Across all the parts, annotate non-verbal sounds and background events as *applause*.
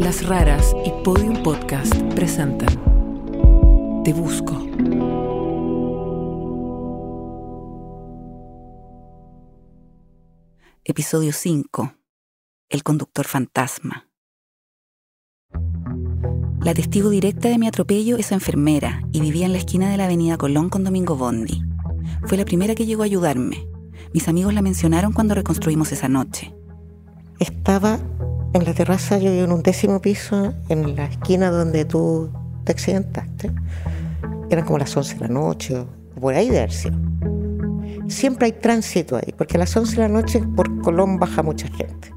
Las Raras y Podium Podcast presentan Te Busco. Episodio 5. El conductor fantasma. La testigo directa de mi atropello es enfermera y vivía en la esquina de la avenida Colón con Domingo Bondi. Fue la primera que llegó a ayudarme. Mis amigos la mencionaron cuando reconstruimos esa noche. Estaba en la terraza, yo vivo en un décimo piso, en la esquina donde tú te accidentaste. Eran como las 11 de la noche, o por ahí de sido. Siempre hay tránsito ahí, porque a las 11 de la noche por Colón baja mucha gente.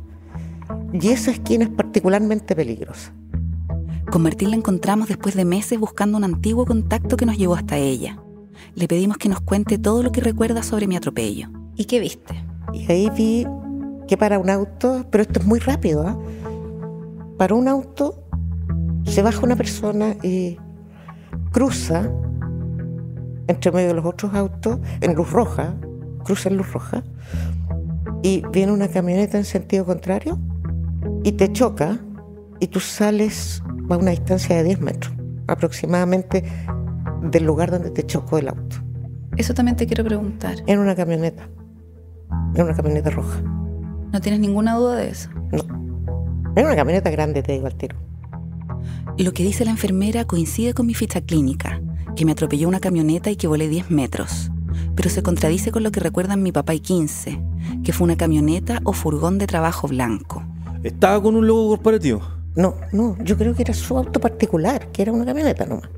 Y esa esquina es particularmente peligrosa. Con Martín la encontramos después de meses buscando un antiguo contacto que nos llevó hasta ella. Le pedimos que nos cuente todo lo que recuerda sobre mi atropello. ¿Y qué viste? Y ahí vi que para un auto, pero esto es muy rápido, ¿ah? para un auto se baja una persona y cruza entre medio de los otros autos en luz roja, cruza en luz roja, y viene una camioneta en sentido contrario y te choca y tú sales a una distancia de 10 metros aproximadamente del lugar donde te chocó el auto. Eso también te quiero preguntar. En una camioneta, en una camioneta roja. ¿No tienes ninguna duda de eso? No. Era una camioneta grande, te digo al tiro. Lo que dice la enfermera coincide con mi ficha clínica, que me atropelló una camioneta y que volé 10 metros. Pero se contradice con lo que recuerdan mi papá y 15, que fue una camioneta o furgón de trabajo blanco. ¿Estaba con un logo corporativo? No, no, yo creo que era su auto particular, que era una camioneta nomás.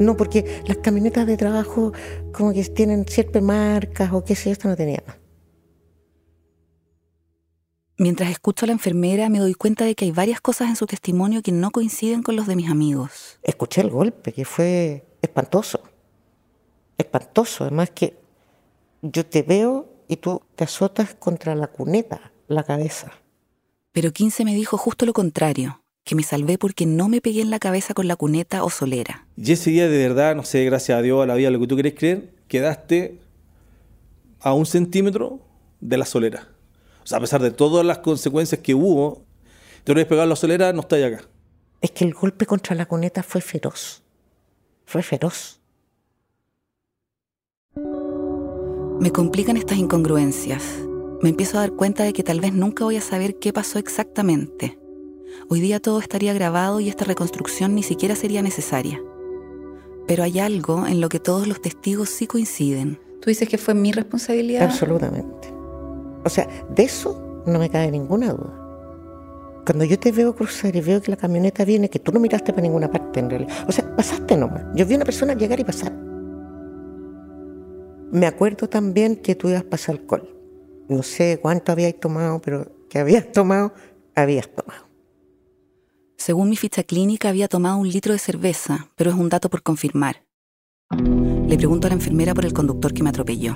No, porque las camionetas de trabajo como que tienen ciertas marcas o qué sé yo, esto no tenía nada. Mientras escucho a la enfermera me doy cuenta de que hay varias cosas en su testimonio que no coinciden con los de mis amigos. Escuché el golpe, que fue espantoso. Espantoso, además que yo te veo y tú te azotas contra la cuneta, la cabeza. Pero 15 me dijo justo lo contrario, que me salvé porque no me pegué en la cabeza con la cuneta o solera. Y ese día de verdad, no sé, gracias a Dios, a la vida, lo que tú querés creer, quedaste a un centímetro de la solera. O sea, a pesar de todas las consecuencias que hubo, te hubieras pegado la solera, no estáis acá. Es que el golpe contra la cuneta fue feroz. Fue feroz. Me complican estas incongruencias. Me empiezo a dar cuenta de que tal vez nunca voy a saber qué pasó exactamente. Hoy día todo estaría grabado y esta reconstrucción ni siquiera sería necesaria. Pero hay algo en lo que todos los testigos sí coinciden. ¿Tú dices que fue mi responsabilidad? Absolutamente. O sea, de eso no me cabe ninguna duda. Cuando yo te veo cruzar y veo que la camioneta viene, que tú no miraste para ninguna parte en realidad. O sea, pasaste nomás. Yo vi a una persona llegar y pasar. Me acuerdo también que tú ibas a pasar alcohol. No sé cuánto habías tomado, pero que habías tomado, habías tomado. Según mi ficha clínica, había tomado un litro de cerveza, pero es un dato por confirmar. Le pregunto a la enfermera por el conductor que me atropelló.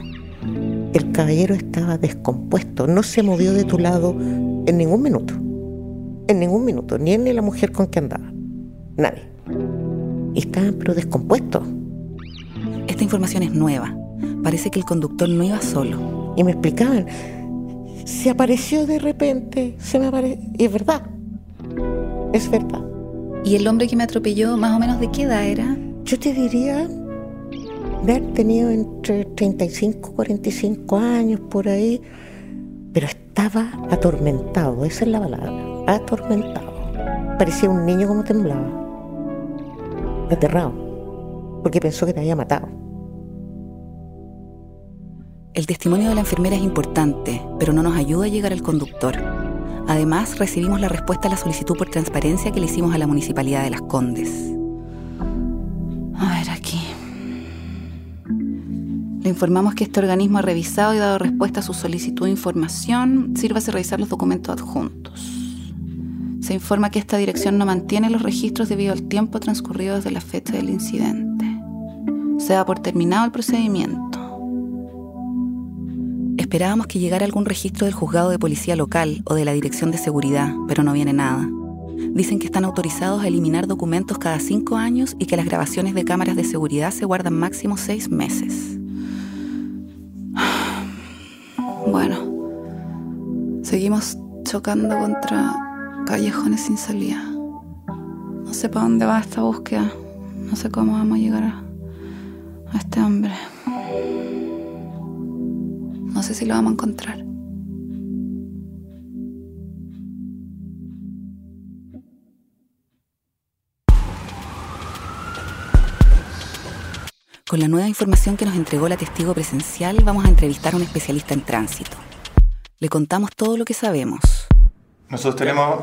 El caballero estaba descompuesto, no se movió de tu lado en ningún minuto. En ningún minuto, ni él ni la mujer con que andaba. Nadie. Estaban pero descompuestos. Esta información es nueva. Parece que el conductor no iba solo. Y me explicaban, se apareció de repente, se me apareció. Y es verdad. Es verdad. ¿Y el hombre que me atropelló, más o menos de qué edad era? Yo te diría de haber tenido entre 35 y 45 años por ahí, pero estaba atormentado, esa es la palabra, atormentado. Parecía un niño como temblaba, aterrado, porque pensó que te había matado. El testimonio de la enfermera es importante, pero no nos ayuda a llegar al conductor. Además, recibimos la respuesta a la solicitud por transparencia que le hicimos a la Municipalidad de Las Condes. Informamos que este organismo ha revisado y dado respuesta a su solicitud de información. Sírvase revisar los documentos adjuntos. Se informa que esta dirección no mantiene los registros debido al tiempo transcurrido desde la fecha del incidente. Se da por terminado el procedimiento. Esperábamos que llegara algún registro del juzgado de policía local o de la dirección de seguridad, pero no viene nada. Dicen que están autorizados a eliminar documentos cada cinco años y que las grabaciones de cámaras de seguridad se guardan máximo seis meses. Bueno, seguimos chocando contra callejones sin salida. No sé para dónde va esta búsqueda. No sé cómo vamos a llegar a, este hombre. No sé si lo vamos a encontrar. Con la nueva información que nos entregó la testigo presencial, vamos a entrevistar a un especialista en tránsito. Le contamos todo lo que sabemos. Nosotros tenemos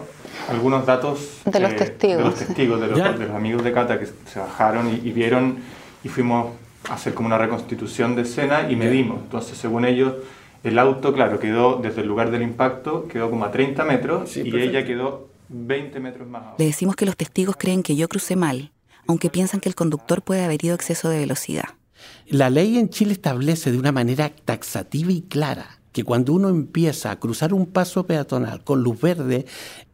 algunos datos De los testigos. de los testigos, de los, Ya. de los amigos de Cata que se bajaron y, y vieron y fuimos a hacer como una reconstitución de escena y medimos. Entonces, según ellos, el auto, claro, quedó desde el lugar del impacto, quedó como a 30 metros Sí, y perfecto. ella quedó 20 metros más abajo. Le decimos que los testigos creen que yo crucé mal, aunque piensan que el conductor puede haber ido exceso de velocidad. La ley en Chile establece de una manera taxativa y clara que cuando uno empieza a cruzar un paso peatonal con luz verde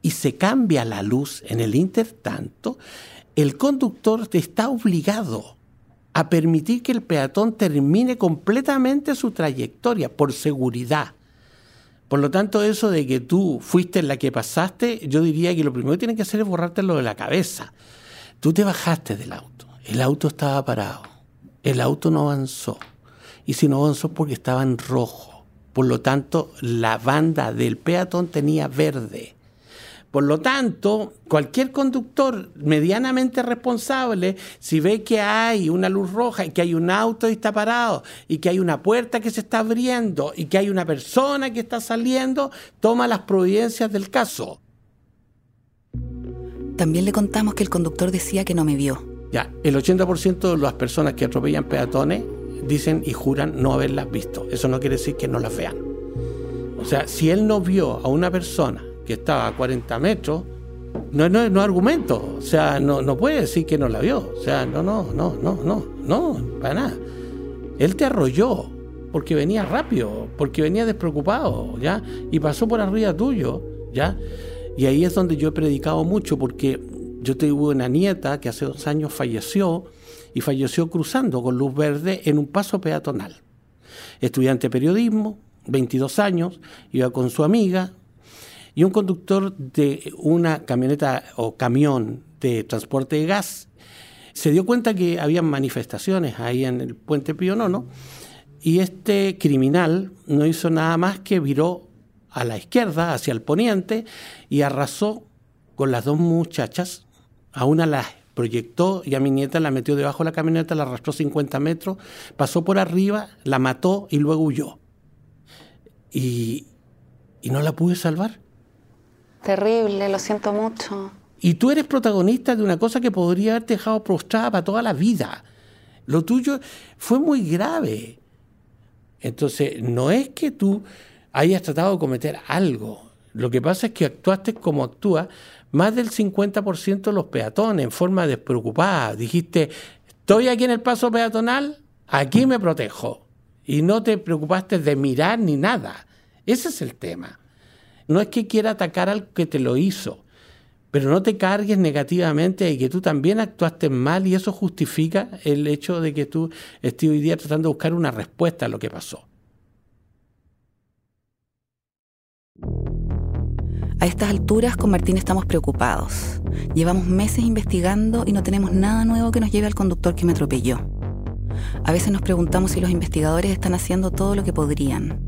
y se cambia la luz en el intertanto, el conductor está obligado a permitir que el peatón termine completamente su trayectoria por seguridad. Por lo tanto, eso de que tú fuiste la que pasaste, yo diría que lo primero que tienes que hacer es borrártelo de la cabeza. Tú te bajaste del auto, el auto estaba parado, el auto no avanzó. Y si no avanzó porque estaba en rojo. Por lo tanto, la banda del peatón tenía verde. Por lo tanto, cualquier conductor medianamente responsable, si ve que hay una luz roja y que hay un auto y está parado y que hay una puerta que se está abriendo y que hay una persona que está saliendo, toma las providencias del caso. También le contamos que el conductor decía que no me vio. Ya, el 80% de las personas que atropellan peatones dicen y juran no haberlas visto. Eso no quiere decir que no las vean. O sea, si él no vio a una persona que estaba a 40 metros, no, no, no argumento. O sea, no, no puede decir que no la vio. O sea, no, no, no, no, no, no, para nada. Él te arrolló porque venía rápido, porque venía despreocupado, ¿ya? Y pasó por arriba tuyo, ¿ya? Y ahí es donde yo he predicado mucho, porque yo tuve una nieta que hace dos años falleció y falleció cruzando con luz verde en un paso peatonal. Estudiante de periodismo, 22 años, iba con su amiga y un conductor de una camioneta o camión de transporte de gas se dio cuenta que había manifestaciones ahí en el puente Pío Nono y este criminal no hizo nada más que viró a la izquierda, hacia el poniente, y arrasó con las dos muchachas. A una la proyectó y a mi nieta la metió debajo de la camioneta, la arrastró 50 metros, pasó por arriba, la mató y luego huyó. Y, y no la pude salvar. Terrible, lo siento mucho. Y tú eres protagonista de una cosa que podría haberte dejado prostrada para toda la vida. Lo tuyo fue muy grave. Entonces, no es que tú hayas tratado de cometer algo. Lo que pasa es que actuaste como actúa más del 50% de los peatones en forma despreocupada. Dijiste, estoy aquí en el paso peatonal, aquí me protejo. Y no te preocupaste de mirar ni nada. Ese es el tema. No es que quiera atacar al que te lo hizo, pero no te cargues negativamente de que tú también actuaste mal y eso justifica el hecho de que tú estés hoy día tratando de buscar una respuesta a lo que pasó. A estas alturas con Martín estamos preocupados. Llevamos meses investigando y no tenemos nada nuevo que nos lleve al conductor que me atropelló. A veces nos preguntamos si los investigadores están haciendo todo lo que podrían.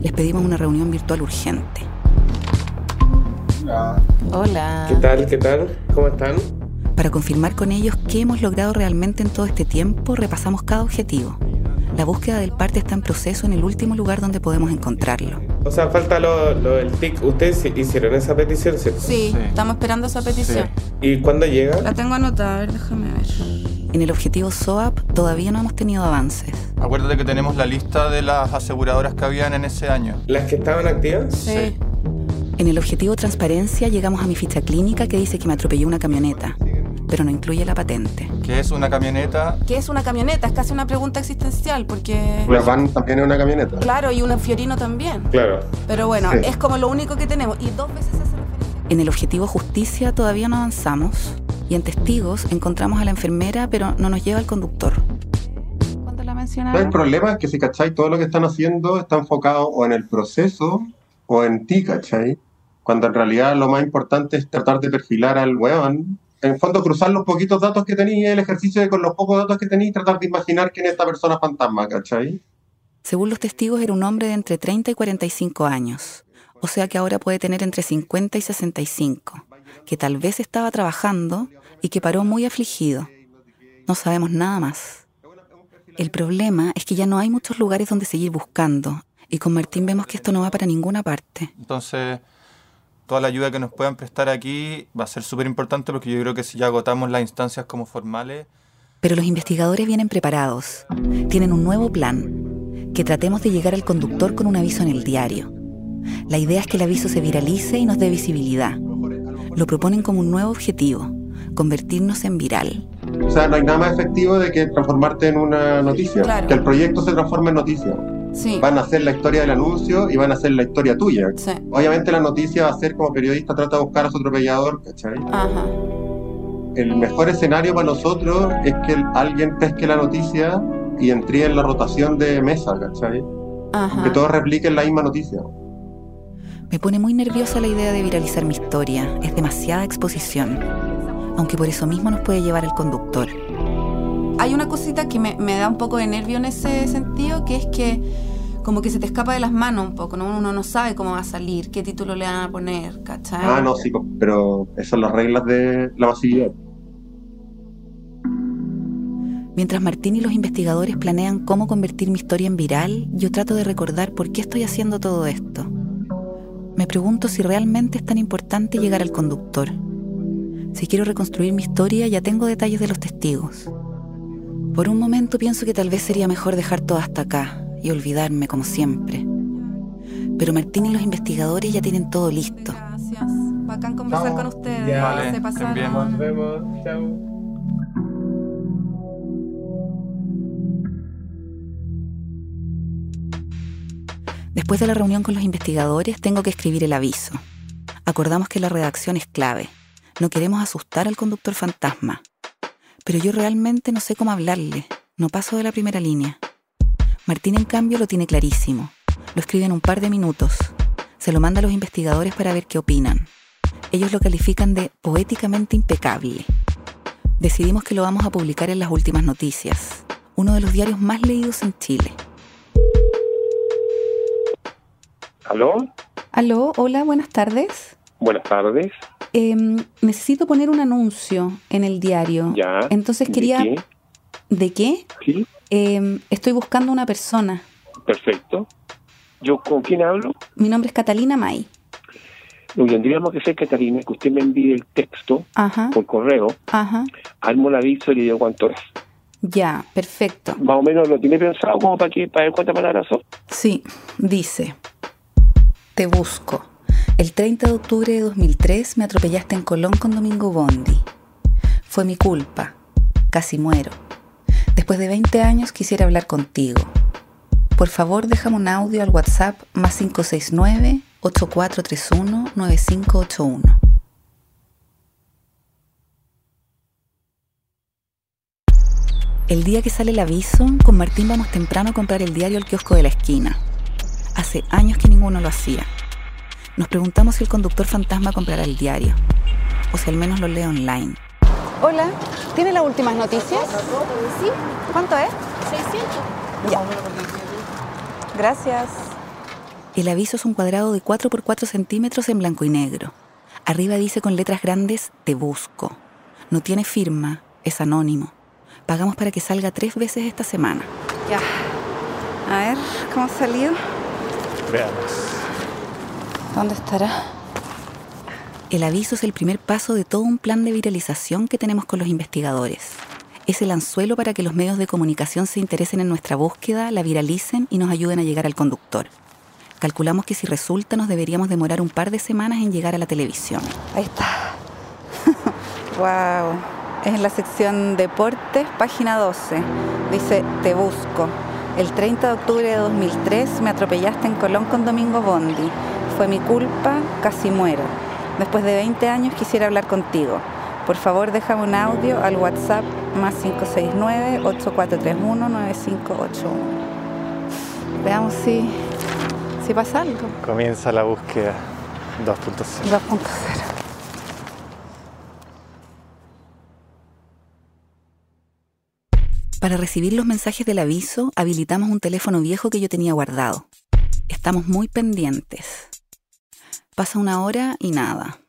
Les pedimos una reunión virtual urgente. Hola. ¿Qué tal? ¿Qué tal? ¿Cómo están? Para confirmar con ellos qué hemos logrado realmente en todo este tiempo, repasamos cada objetivo. La búsqueda del parte está en proceso en el último lugar donde podemos encontrarlo. O sea, falta lo, lo del TIC. ¿Ustedes hi- hicieron esa petición, cierto? Sí, Sí. estamos esperando esa petición. ¿Y cuándo llega? La tengo anotada, a ver, déjame ver. En el objetivo SOAP todavía no hemos tenido avances. Acuérdate que tenemos la lista de las aseguradoras que habían en ese año. ¿Las que estaban activas? Sí. En el objetivo transparencia llegamos a mi ficha clínica que dice que me atropelló una camioneta, pero no incluye la patente. Que es una camioneta ¿Qué es una camioneta? Es casi una pregunta existencial, porque... Una van también es una camioneta. Claro, y un Fiorino también. Claro. Pero bueno, Sí. es como lo único que tenemos. Y dos veces hace referencia. En el objetivo justicia todavía no avanzamos y en testigos encontramos a la enfermera, pero no nos lleva al conductor. ¿Cuándo la No, el mencionaron? problema es que si cachai, todo lo que están haciendo está enfocado o en el proceso o en ti, cachai. cuando en realidad lo más importante es tratar de perfilar al weón. En el fondo, cruzar los poquitos datos que tenéis, el ejercicio de con los pocos datos que tenéis, tratar de imaginar quién es esta persona fantasma, ¿cachai? Según los testigos, era un hombre de entre 30 y 45 años, o sea que ahora puede tener entre 50 y 65, que tal vez estaba trabajando y que paró muy afligido. No sabemos nada más. El problema es que ya no hay muchos lugares donde seguir buscando, y con Martín vemos que esto no va para ninguna parte. Entonces, toda la ayuda que nos puedan prestar aquí va a ser súper importante porque yo creo que si ya agotamos las instancias como formales, Pero los investigadores vienen preparados. Tienen un nuevo plan, que tratemos de llegar al conductor con un aviso en el diario. La idea es que el aviso se viralice y nos dé visibilidad. Lo proponen como un nuevo objetivo, convertirnos en viral. O sea, no hay nada más efectivo de que transformarte en una noticia. Claro. Que el proyecto se transforme en noticia. Sí. Van a hacer la historia del anuncio y van a hacer la historia tuya. Sí. Obviamente la noticia va a ser como periodista trata de buscar a su atropellador, ¿cachai? Ajá. El mejor escenario para nosotros es que el- alguien pesque la noticia y entre en la rotación de mesa, ¿cachai? Ajá. Que todos repliquen la misma noticia. Me pone muy nerviosa la idea de viralizar mi historia. Es demasiada exposición. Aunque por eso mismo nos puede llevar al conductor. Hay una cosita que me, me da un poco de nervio en ese sentido, que es que como que se te escapa de las manos un poco, ¿no? Uno no sabe cómo va a salir, qué título le van a poner, ¿cachai? Ah, no, sí, pero esas son las reglas de la masividad. Mientras Martín y los investigadores planean cómo convertir mi historia en viral, yo trato de recordar por qué estoy haciendo todo esto. Me pregunto si realmente es tan importante llegar al conductor. Si quiero reconstruir mi historia, ya tengo detalles de los testigos. Por un momento pienso que tal vez sería mejor dejar todo hasta acá y olvidarme como siempre. Pero Martín y los investigadores ya tienen todo listo. Gracias. Bacán conversar Chao. con ustedes. Ya. Vale, se estén pasaron. bien. Nos vemos. Chao. Después de la reunión con los investigadores, tengo que escribir el aviso. Acordamos que la redacción es clave. No queremos asustar al conductor fantasma. Pero yo realmente no sé cómo hablarle. No paso de la primera línea. Martín, en cambio, lo tiene clarísimo. Lo escribe en un par de minutos. Se lo manda a los investigadores para ver qué opinan. Ellos lo califican de poéticamente impecable. Decidimos que lo vamos a publicar en las últimas noticias, uno de los diarios más leídos en Chile. ¿Aló? Aló, hola, buenas tardes. Buenas tardes. Em, necesito poner un anuncio en el diario. Ya. Entonces ¿De quería... qué? ¿De qué? Sí, Em, estoy buscando una persona. perfecto. ¿Yo con quién hablo? Mi nombre es Catalina May. Lo que tendríamos que hacer, Catalina, es que usted me envíe el texto Ajá, por correo, ajá. armo el aviso y le digo cuánto es. Ya, perfecto. Más o menos lo tiene pensado como para que para ver cuántas palabras son. Sí, dice. Te busco. El 30 de octubre de 2003 me atropellaste en Colón con Domingo Bondi. Fue mi culpa. Casi muero. Después de 20 años quisiera hablar contigo. Por favor, déjame un audio al WhatsApp más 569-8431-9581. El día que sale el aviso, con Martín vamos temprano a comprar el diario al kiosco de la esquina. Hace años que ninguno lo hacía. Nos preguntamos si el conductor fantasma comprará el diario, o si al menos lo lee online. Hola, ¿tiene las últimas noticias? Sí. ¿Cuánto es? 600. Ya. Gracias. El aviso es un cuadrado de 4 por 4 centímetros en blanco y negro. Arriba dice con letras grandes, te busco. No tiene firma, es anónimo. Pagamos para que salga tres veces esta semana. Ya. A ver, ¿cómo ha salido? veamos. ¿Dónde estará? El aviso es el primer paso de todo un plan de viralización que tenemos con los investigadores. Es el anzuelo para que los medios de comunicación se interesen en nuestra búsqueda, la viralicen y nos ayuden a llegar al conductor. Calculamos que si resulta nos deberíamos demorar un par de semanas en llegar a la televisión. Ahí está. *laughs* wow. Es en la sección Deportes, página 12. Dice, te busco. El 30 de octubre de 2003 me atropellaste en Colón con Domingo Bondi. Fue mi culpa, casi muero. Después de 20 años quisiera hablar contigo. Por favor, déjame un audio al WhatsApp más 569-8431-9581. Veamos si, si pasa algo. Comienza la búsqueda. 2.0. 2.0. Para recibir los mensajes del aviso, habilitamos un teléfono viejo que yo tenía guardado. Estamos muy pendientes. Pasa una hora y nada.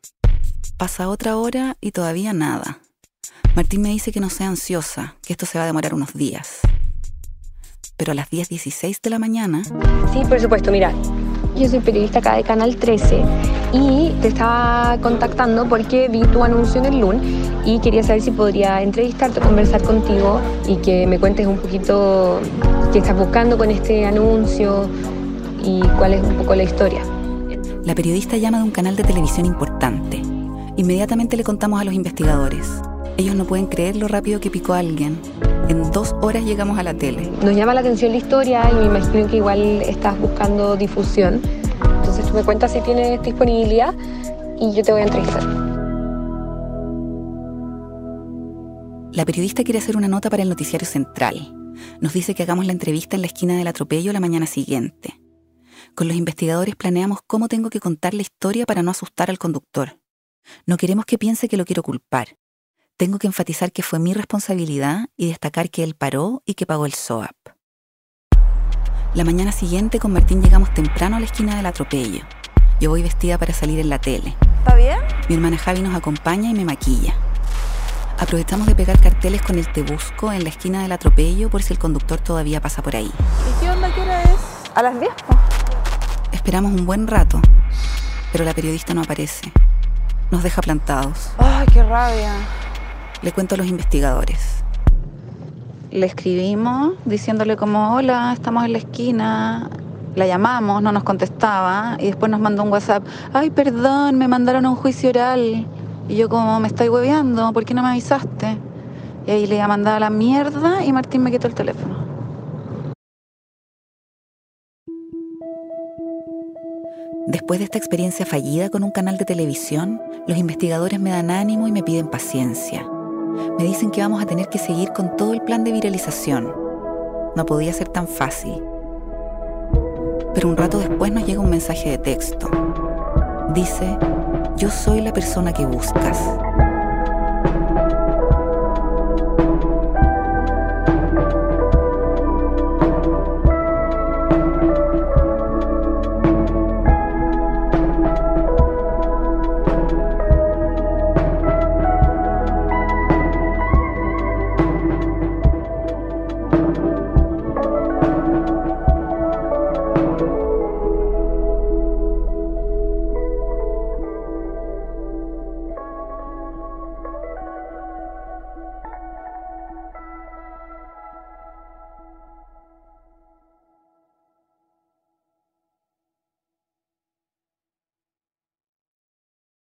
Pasa otra hora y todavía nada. Martín me dice que no sea ansiosa, que esto se va a demorar unos días. Pero a las 10.16 de la mañana... Sí, por supuesto, mira, yo soy periodista acá de Canal 13 y te estaba contactando porque vi tu anuncio en el LUN y quería saber si podría entrevistarte, conversar contigo y que me cuentes un poquito qué estás buscando con este anuncio y cuál es un poco la historia. La periodista llama de un canal de televisión importante. Inmediatamente le contamos a los investigadores. Ellos no pueden creer lo rápido que picó alguien. En dos horas llegamos a la tele. Nos llama la atención la historia y me imagino que igual estás buscando difusión. Entonces tú me cuentas si tienes disponibilidad y yo te voy a entrevistar. La periodista quiere hacer una nota para el noticiario central. Nos dice que hagamos la entrevista en la esquina del atropello la mañana siguiente. Con los investigadores planeamos cómo tengo que contar la historia para no asustar al conductor. No queremos que piense que lo quiero culpar. Tengo que enfatizar que fue mi responsabilidad y destacar que él paró y que pagó el SOAP. La mañana siguiente con Martín llegamos temprano a la esquina del atropello. Yo voy vestida para salir en la tele. ¿Está bien? Mi hermana Javi nos acompaña y me maquilla. Aprovechamos de pegar carteles con el Te Busco en la esquina del atropello por si el conductor todavía pasa por ahí. ¿Y qué onda? ¿Qué hora es? A las 10. Esperamos un buen rato, pero la periodista no aparece. Nos deja plantados. Ay, qué rabia. Le cuento a los investigadores. Le escribimos diciéndole como, hola, estamos en la esquina. La llamamos, no nos contestaba y después nos mandó un WhatsApp. Ay, perdón, me mandaron a un juicio oral. Y yo como, me estoy hueveando, ¿por qué no me avisaste? Y ahí le iba a mandar a la mierda y Martín me quitó el teléfono. Después de esta experiencia fallida con un canal de televisión, los investigadores me dan ánimo y me piden paciencia. Me dicen que vamos a tener que seguir con todo el plan de viralización. No podía ser tan fácil. Pero un rato después nos llega un mensaje de texto. Dice, yo soy la persona que buscas.